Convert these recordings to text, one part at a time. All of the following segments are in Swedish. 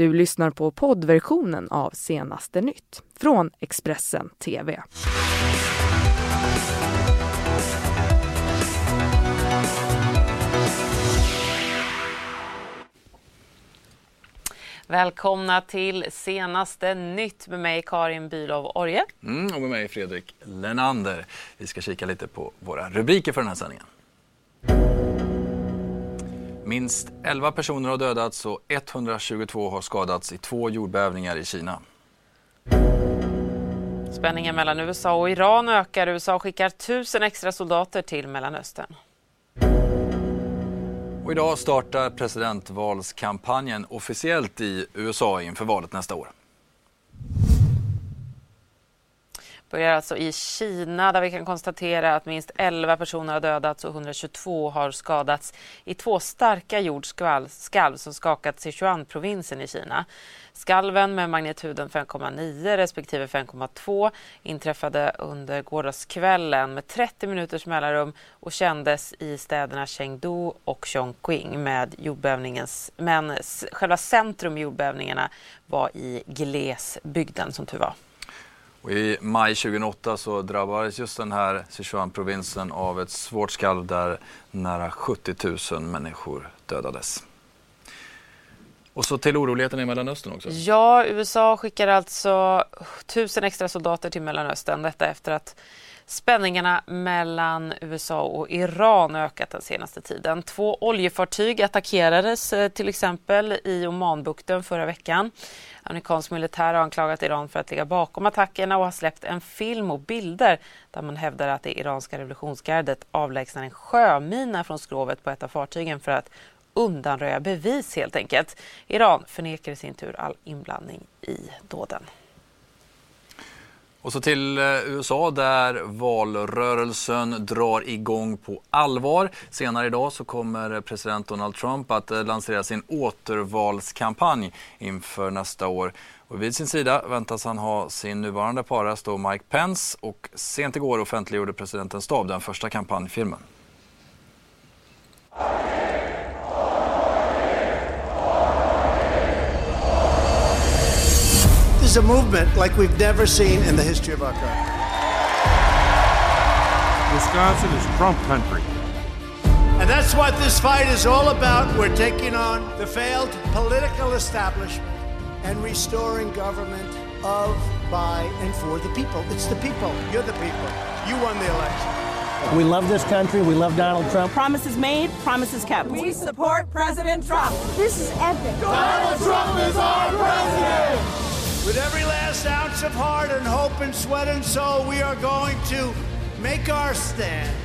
Du lyssnar på poddversionen av Senaste nytt från Expressen TV. Välkomna till senaste nytt med mig Karin Bülow Orje. Mm, och med mig Fredrik Lenander. Vi ska kika lite på våra rubriker för den här sändningen. Minst 11 personer har dödats och 122 har skadats i två jordbävningar i Kina. Spänningen mellan USA och Iran ökar. USA skickar tusen extra soldater till Mellanöstern. Och idag startar presidentvalskampanjen officiellt i USA inför valet nästa år. Börjar alltså i Kina där vi kan konstatera att minst 11 personer har dödats och 122 har skadats i två starka jordskalv som skakat Sichuan-provinsen i Kina. Skalven med magnituden 5,9 respektive 5,2 inträffade under gårdagskvällen med 30 minuters mellanrum och kändes i städerna Chengdu och Chongqing med jordbävningens, men själva centrum i jordbävningarna var i glesbygden som tur var. Och I maj 2008 så drabbades just den här Sichuan-provinsen av ett svårt skalv där nära 70 000 människor dödades. Och så till oroligheterna i Mellanöstern också. Ja, USA skickar alltså tusen extra soldater till Mellanöstern. Detta efter att spänningarna mellan USA och Iran ökat den senaste tiden. Två oljefartyg attackerades eh, till exempel i Omanbukten förra veckan. Amerikansk militär har anklagat Iran för att ligga bakom attackerna och har släppt en film och bilder där man hävdar att det iranska revolutionsgardet avlägsnar en sjömina från skrovet på ett av fartygen för att undanröja bevis helt enkelt. Iran förnekar i sin tur all inblandning i dåden. Och så till eh, USA där valrörelsen drar igång på allvar. Senare idag så kommer president Donald Trump att eh, lansera sin återvalskampanj inför nästa år. Och vid sin sida väntas han ha sin nuvarande paras Mike Pence och sent igår offentliggjorde presidentens stab den första kampanjfilmen. Is a movement like we've never seen in the history of our country. Wisconsin is Trump country. And that's what this fight is all about. We're taking on the failed political establishment and restoring government of, by, and for the people. It's the people. You're the people. You won the election. We love this country. We love Donald Trump. Promises made, promises kept. We support President Trump. This is epic. Donald Trump is our president. With every last ounce of heart and hope and sweat and soul, we are going to make our stand.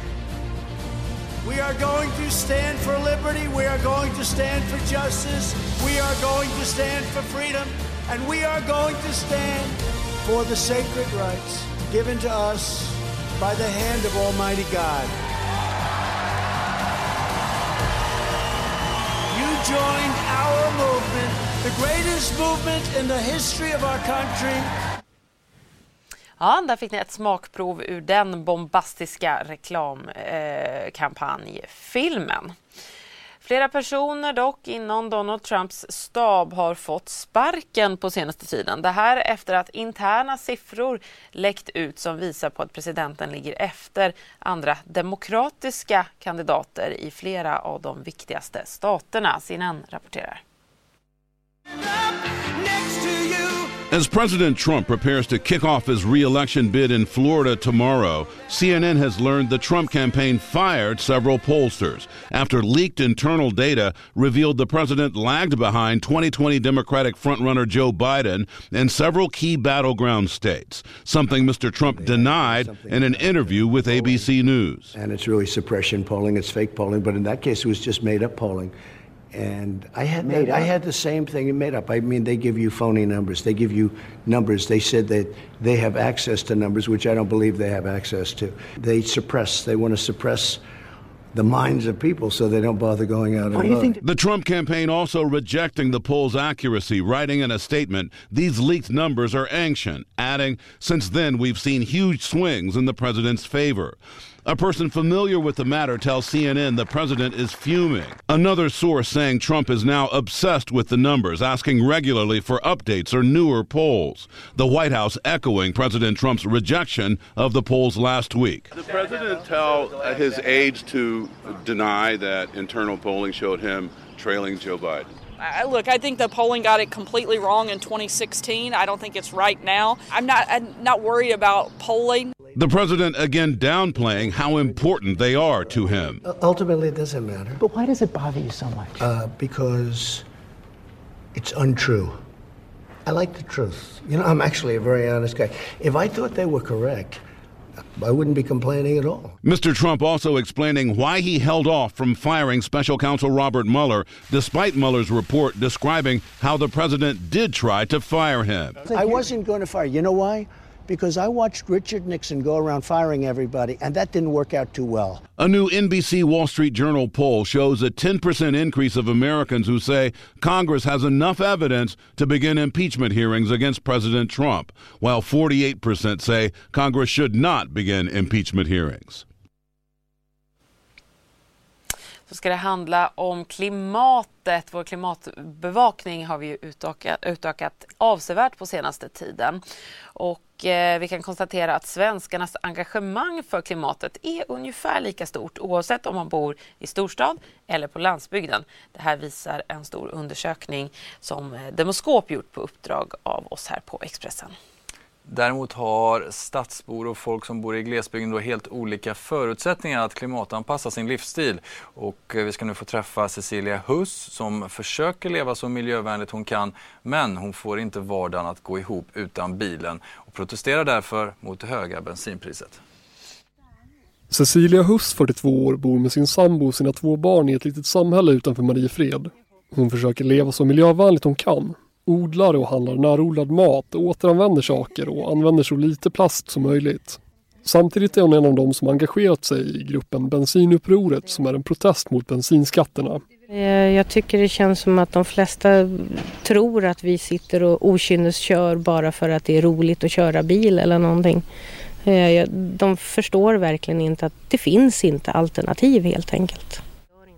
We are going to stand for liberty. We are going to stand for justice. We are going to stand for freedom. And we are going to stand for the sacred rights given to us by the hand of Almighty God. You joined our movement The greatest movement in the history of our country. Ja, där fick ni ett smakprov ur den bombastiska reklamkampanjfilmen. Eh, Flera personer dock inom Donald Trumps stab har fått sparken på senaste tiden. Det här efter att interna siffror läckt ut som visar på att presidenten ligger efter andra demokratiska kandidater i flera av de viktigaste staterna. CNN rapporterar. As President Trump prepares to kick off his reelection bid in Florida tomorrow, CNN has learned the Trump campaign fired several pollsters after leaked internal data revealed the president lagged behind 2020 Democratic frontrunner Joe Biden in several key battleground states, something Mr. Trump denied in an interview with ABC News. And it's really suppression polling, it's fake polling, but in that case it was just made up polling and I had that, I had the same thing made up. I mean, they give you phony numbers. They give you numbers. They said that they have access to numbers, which I don't believe they have access to. They suppress. They want to suppress the minds of people so they don't bother going out and vote. The Trump campaign also rejecting the poll's accuracy, writing in a statement, these leaked numbers are ancient, adding, since then we've seen huge swings in the president's favor. A person familiar with the matter tells CNN the president is fuming. Another source saying Trump is now obsessed with the numbers, asking regularly for updates or newer polls. The White House echoing President Trump's rejection of the polls last week. The president tell his aides to deny that internal polling showed him trailing Joe Biden? I, look, I think the polling got it completely wrong in 2016. I don't think it's right now. I'm not I'm not worried about polling. The president again downplaying how important they are to him. Uh, ultimately, it doesn't matter. But why does it bother you so much? Uh, because it's untrue. I like the truth. You know, I'm actually a very honest guy. If I thought they were correct, I wouldn't be complaining at all. Mr. Trump also explaining why he held off from firing special counsel Robert Mueller, despite Mueller's report describing how the president did try to fire him. I wasn't going to fire. You know why? Because I watched Richard Nixon go around firing everybody, and that didn't work out too well. A new NBC Wall Street Journal poll shows a 10% increase of Americans who say Congress has enough evidence to begin impeachment hearings against President Trump, while 48% say Congress should not begin impeachment hearings. så ska det handla om klimatet. Vår klimatbevakning har vi utökat, utökat avsevärt på senaste tiden. Och eh, vi kan konstatera att svenskarnas engagemang för klimatet är ungefär lika stort oavsett om man bor i storstad eller på landsbygden. Det här visar en stor undersökning som eh, Demoskop gjort på uppdrag av oss här på Expressen. Däremot har stadsbor och folk som bor i glesbygden då helt olika förutsättningar att klimatanpassa sin livsstil. Och eh, vi ska nu få träffa Cecilia Huss som försöker leva så miljövänligt hon kan men hon får inte vardagen att gå ihop utan bilen och protesterar därför mot det höga bensinpriset. Cecilia Huss, 42 år, bor med sin sambo och sina två barn i ett litet samhälle utanför Mariefred. Hon försöker leva så miljövänligt hon kan odlar och handlar närodlad mat, återanvänder saker och använder så lite plast som möjligt. Samtidigt är hon en av dem som engagerat sig i gruppen Bensinupproret som är en protest mot bensinskatterna. Eh, jag tycker det känns som att de flesta tror att vi sitter och okynneskör bara för att det är roligt att köra bil eller någonting. Eh, de förstår verkligen inte att det finns inte alternativ helt enkelt.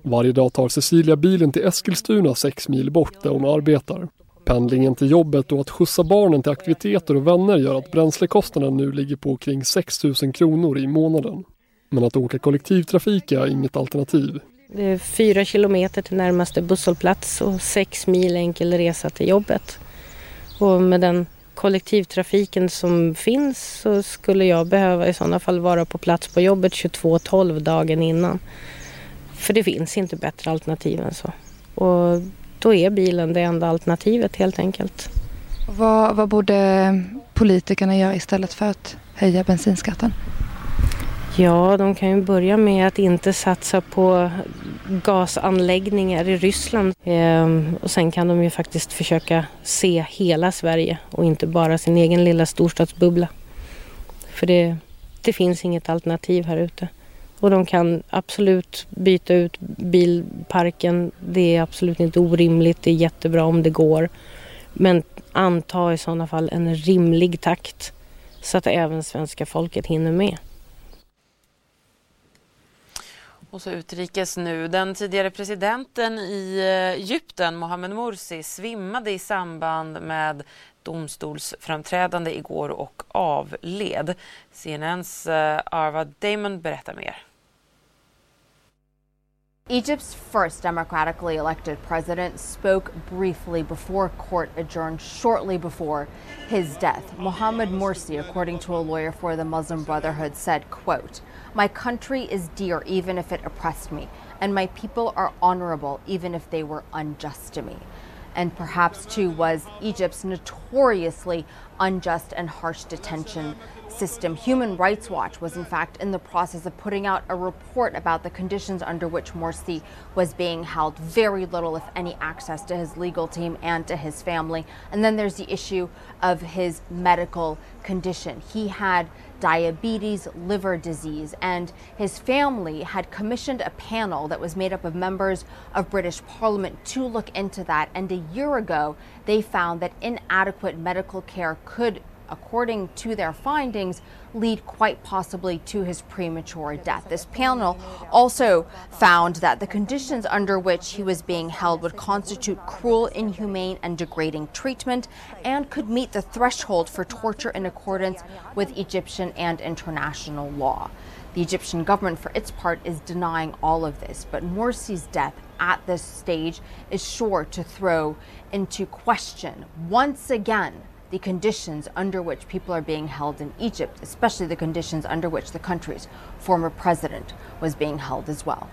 Varje dag tar Cecilia bilen till Eskilstuna sex mil bort där hon arbetar. Pendlingen till jobbet och att skjutsa barnen till aktiviteter och vänner gör att bränslekostnaden nu ligger på kring 6 000 kronor i månaden. Men att åka kollektivtrafik är inget alternativ. Det är fyra kilometer till närmaste busshållplats och sex mil enkel resa till jobbet. Och med den kollektivtrafiken som finns så skulle jag behöva i sådana fall vara på plats på jobbet 22.12 dagen innan. För det finns inte bättre alternativ än så. Och då är bilen det enda alternativet helt enkelt. Vad, vad borde politikerna göra istället för att höja bensinskatten? Ja, de kan ju börja med att inte satsa på gasanläggningar i Ryssland. Ehm, och sen kan de ju faktiskt försöka se hela Sverige och inte bara sin egen lilla storstadsbubbla. För det, det finns inget alternativ här ute. Och de kan absolut byta ut bilparken. Det är absolut inte orimligt. Det är jättebra om det går. Men anta i sådana fall en rimlig takt så att även svenska folket hinner med. Och så utrikes nu. Den tidigare presidenten i eh, Egypten, Mohamed Morsi, svimmade i samband med domstolsframträdande igår och avled. CNNs eh, Arva Damon berättar mer. Egypt's first democratically elected president spoke briefly before court adjourned shortly before his death. Mohamed Morsi, according to a lawyer for the Muslim Brotherhood, said, quote, My country is dear even if it oppressed me, and my people are honorable even if they were unjust to me. And perhaps, too, was Egypt's notoriously unjust and harsh detention system. Human Rights Watch was, in fact, in the process of putting out a report about the conditions under which Morsi was being held. Very little, if any, access to his legal team and to his family. And then there's the issue of his medical condition. He had diabetes, liver disease, and his family had commissioned a panel that was made up of members of British Parliament to look into that. And a year ago, they found that inadequate medical care could according to their findings, lead quite possibly to his premature death. This panel also found that the conditions under which he was being held would constitute cruel, inhumane, and degrading treatment and could meet the threshold for torture in accordance with Egyptian and international law. The Egyptian government, for its part, is denying all of this, but Morsi's death at this stage is sure to throw into question once again the conditions under which people are being held in Egypt, especially the conditions under which the country's former president was being held as well.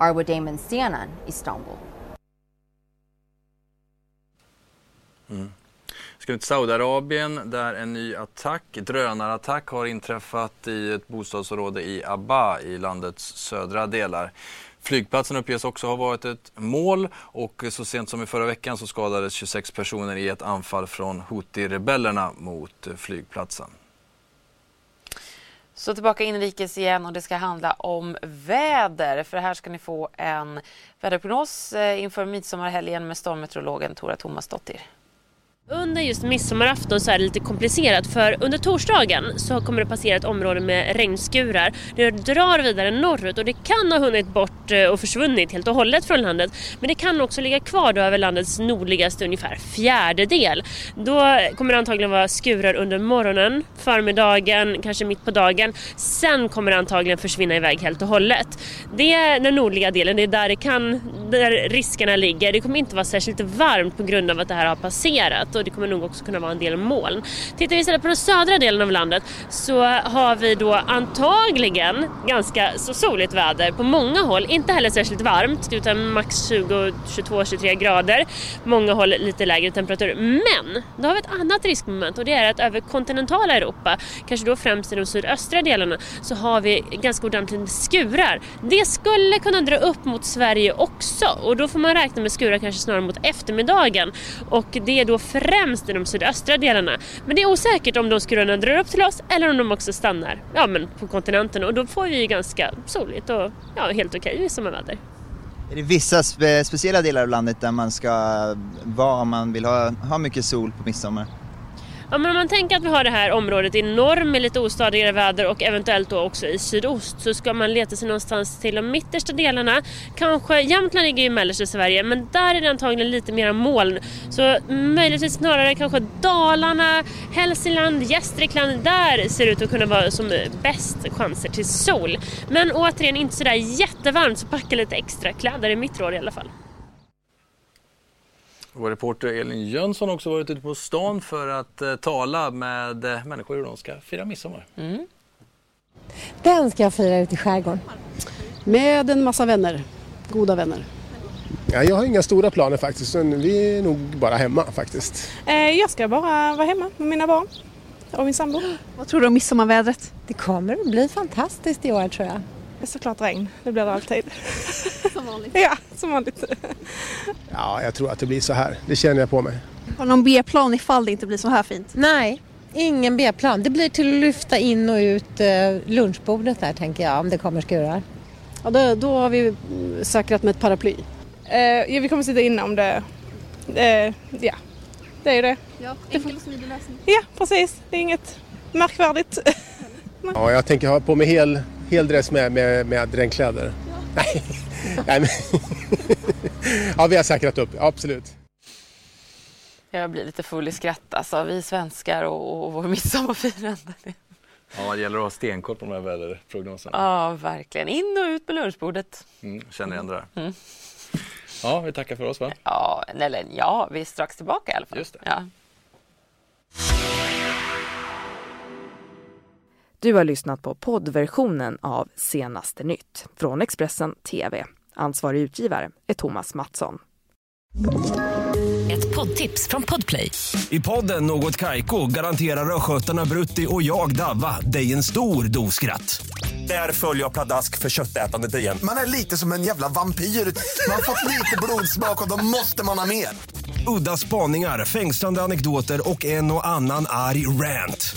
Arwa Damon, CNN, Istanbul. Mm. Ska till Saudiarabien där en ny attack, drönarattack har inträffat i ett bostadsområde i Abba i landets södra delar. Flygplatsen uppges också ha varit ett mål och så sent som i förra veckan så skadades 26 personer i ett anfall från Houthi-rebellerna mot flygplatsen. Så tillbaka inrikes igen och det ska handla om väder. För här ska ni få en väderprognos eh, inför midsommarhelgen med stormmeteorologen Tora Tomasdottir. Under just midsommarafton så är det lite komplicerat för under torsdagen så kommer det passera ett område med regnskurar. Det drar vidare norrut och det kan ha hunnit bort eh, och försvunnit helt och hållet från landet. Men det kan också ligga kvar då över landets nordligaste ungefär fjärdedel. Då kommer det antagligen vara skurar under morgonen, förmiddagen, kanske mitt på dagen. Sen kommer det antagligen försvinna iväg helt och hållet. Det är den nordliga delen, det är där, det kan, där riskerna ligger. Det kommer inte vara särskilt varmt på grund av att det här har passerat och det kommer nog också kunna vara en del moln. Tittar vi istället på den södra delen av landet så har vi då antagligen ganska så soligt väder på många håll. Inte heller särskilt varmt utan max 20, 22, 23 grader. Många håll lite lägre temperatur. Men då har vi ett annat riskmoment och det är att över kontinentala Europa, kanske då främst i de sydöstra delarna, så har vi ganska ordentligt med skurar. Det skulle kunna dra upp mot Sverige också och då får man räkna med skurar kanske snarare mot eftermiddagen och det är då främst främst i de sydöstra delarna. Men det är osäkert om de skurarna drar upp till oss eller om de också stannar ja, men på kontinenten och då får vi ganska soligt och ja, helt okej okay sommarväder. Är det vissa spe speciella delar av landet där man ska vara om man vill ha, ha mycket sol på midsommar? Ja, men om man tänker att vi har det här området i norr med lite ostadigare väder och eventuellt då också i sydost så ska man leta sig någonstans till de mittersta delarna. Kanske, Jämtland ligger ju i mellersta Sverige men där är det antagligen lite mera moln. Så möjligtvis snarare kanske Dalarna, Hälsingland, Gästrikland. Där ser det ut att kunna vara som bäst chanser till sol. Men återigen inte sådär jättevarmt så packa lite extra kläder i mitt råd i alla fall. Vår reporter Elin Jönsson har också varit ute på stan för att eh, tala med eh, människor hur de ska fira midsommar. Mm. Den ska jag fira ute i skärgården. Med en massa vänner, goda vänner. Ja, jag har inga stora planer faktiskt, vi är nog bara hemma faktiskt. Eh, jag ska bara vara hemma med mina barn och min sambo. Vad tror du om midsommarvädret? Det kommer att bli fantastiskt i år tror jag. Såklart regn, det blir det alltid. Som vanligt. ja, som vanligt. Ja, jag tror att det blir så här. Det känner jag på mig. Har någon B-plan ifall det inte blir så här fint? Nej, ingen B-plan. Det blir till att lyfta in och ut eh, lunchbordet där tänker jag om det kommer skurar. Ja, då, då har vi säkrat med ett paraply. Eh, ja, vi kommer sitta inne om det... Eh, ja, det är ju det. Ja, enkel och smidig lösning. Ja, precis. Det är inget märkvärdigt. ja, jag tänker ha på mig hel, hel dress med, med, med regnkläder. Ja. Nej. Nej, men ja, vi har säkrat upp, absolut. Jag blir lite full i skratt alltså, vi svenskar och, och vår midsommarfirande. Ja, det gäller att ha stenkoll på de här väderprognoserna. Ja, verkligen. In och ut med lunchbordet. Mm, känner igen det där. Mm. Ja, vi tackar för oss va? Ja, eller ja, vi är strax tillbaka i alla fall. Just det. Ja. Du har lyssnat på poddversionen av Senaste nytt från Expressen TV. Ansvarig utgivare är Thomas Mattsson. Ett poddtips från Podplay. I podden Något Kaiko garanterar östgötarna Brutti och jag, Davva, dig en stor dos skratt. Där följer jag pladask för köttätandet igen. Man är lite som en jävla vampyr. Man har fått lite blodsmak och då måste man ha mer. Udda spaningar, fängslande anekdoter och en och annan arg rant.